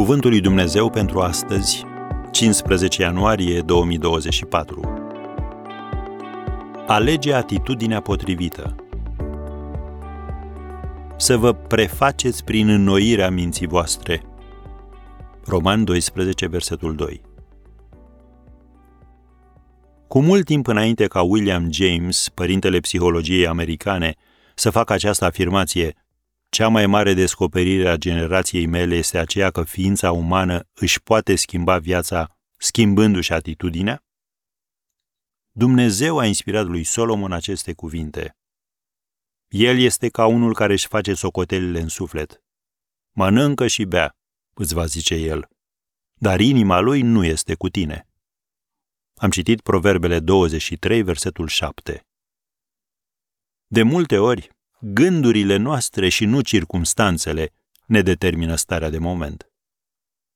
Cuvântul lui Dumnezeu pentru astăzi, 15 ianuarie 2024. Alege atitudinea potrivită. Să vă prefaceți prin înnoirea minții voastre. Roman 12, versetul 2. Cu mult timp înainte ca William James, părintele psihologiei americane, să facă această afirmație, cea mai mare descoperire a generației mele este aceea că ființa umană își poate schimba viața schimbându-și atitudinea? Dumnezeu a inspirat lui Solomon aceste cuvinte. El este ca unul care își face socotelile în suflet. Mănâncă și bea, îți va zice el, dar inima lui nu este cu tine. Am citit Proverbele 23, versetul 7. De multe ori, gândurile noastre și nu circumstanțele ne determină starea de moment.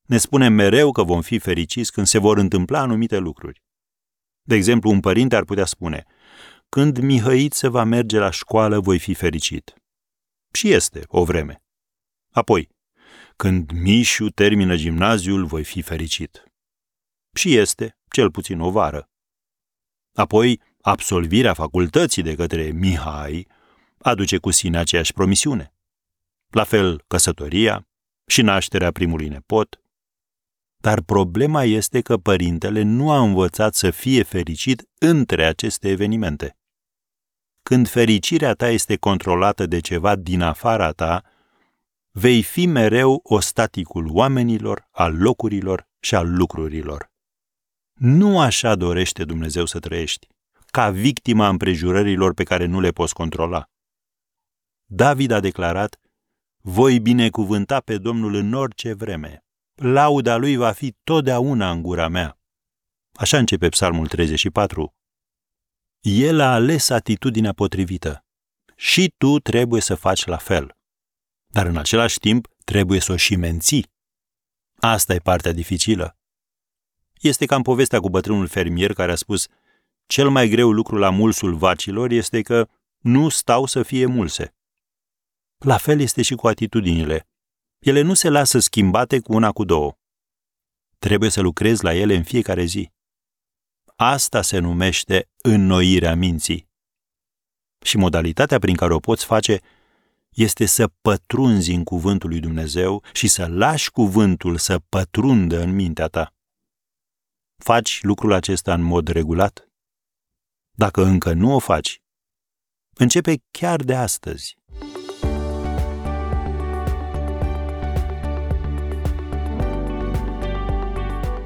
Ne spunem mereu că vom fi fericiți când se vor întâmpla anumite lucruri. De exemplu, un părinte ar putea spune, când Mihăiță va merge la școală, voi fi fericit. Și este, o vreme. Apoi, când Mișu termină gimnaziul, voi fi fericit. Și este, cel puțin o vară. Apoi, absolvirea facultății de către Mihai aduce cu sine aceeași promisiune. La fel, căsătoria și nașterea primului nepot. Dar problema este că părintele nu a învățat să fie fericit între aceste evenimente. Când fericirea ta este controlată de ceva din afara ta, vei fi mereu ostaticul oamenilor, al locurilor și al lucrurilor. Nu așa dorește Dumnezeu să trăiești, ca victima împrejurărilor pe care nu le poți controla. David a declarat, voi binecuvânta pe Domnul în orice vreme. Lauda lui va fi totdeauna în gura mea. Așa începe Psalmul 34. El a ales atitudinea potrivită. Și tu trebuie să faci la fel. Dar în același timp trebuie să o și menții. Asta e partea dificilă. Este ca în povestea cu bătrânul fermier care a spus cel mai greu lucru la mulsul vacilor este că nu stau să fie mulse. La fel este și cu atitudinile. Ele nu se lasă schimbate cu una cu două. Trebuie să lucrezi la ele în fiecare zi. Asta se numește înnoirea minții. Și modalitatea prin care o poți face este să pătrunzi în cuvântul lui Dumnezeu și să lași cuvântul să pătrundă în mintea ta. Faci lucrul acesta în mod regulat? Dacă încă nu o faci, începe chiar de astăzi.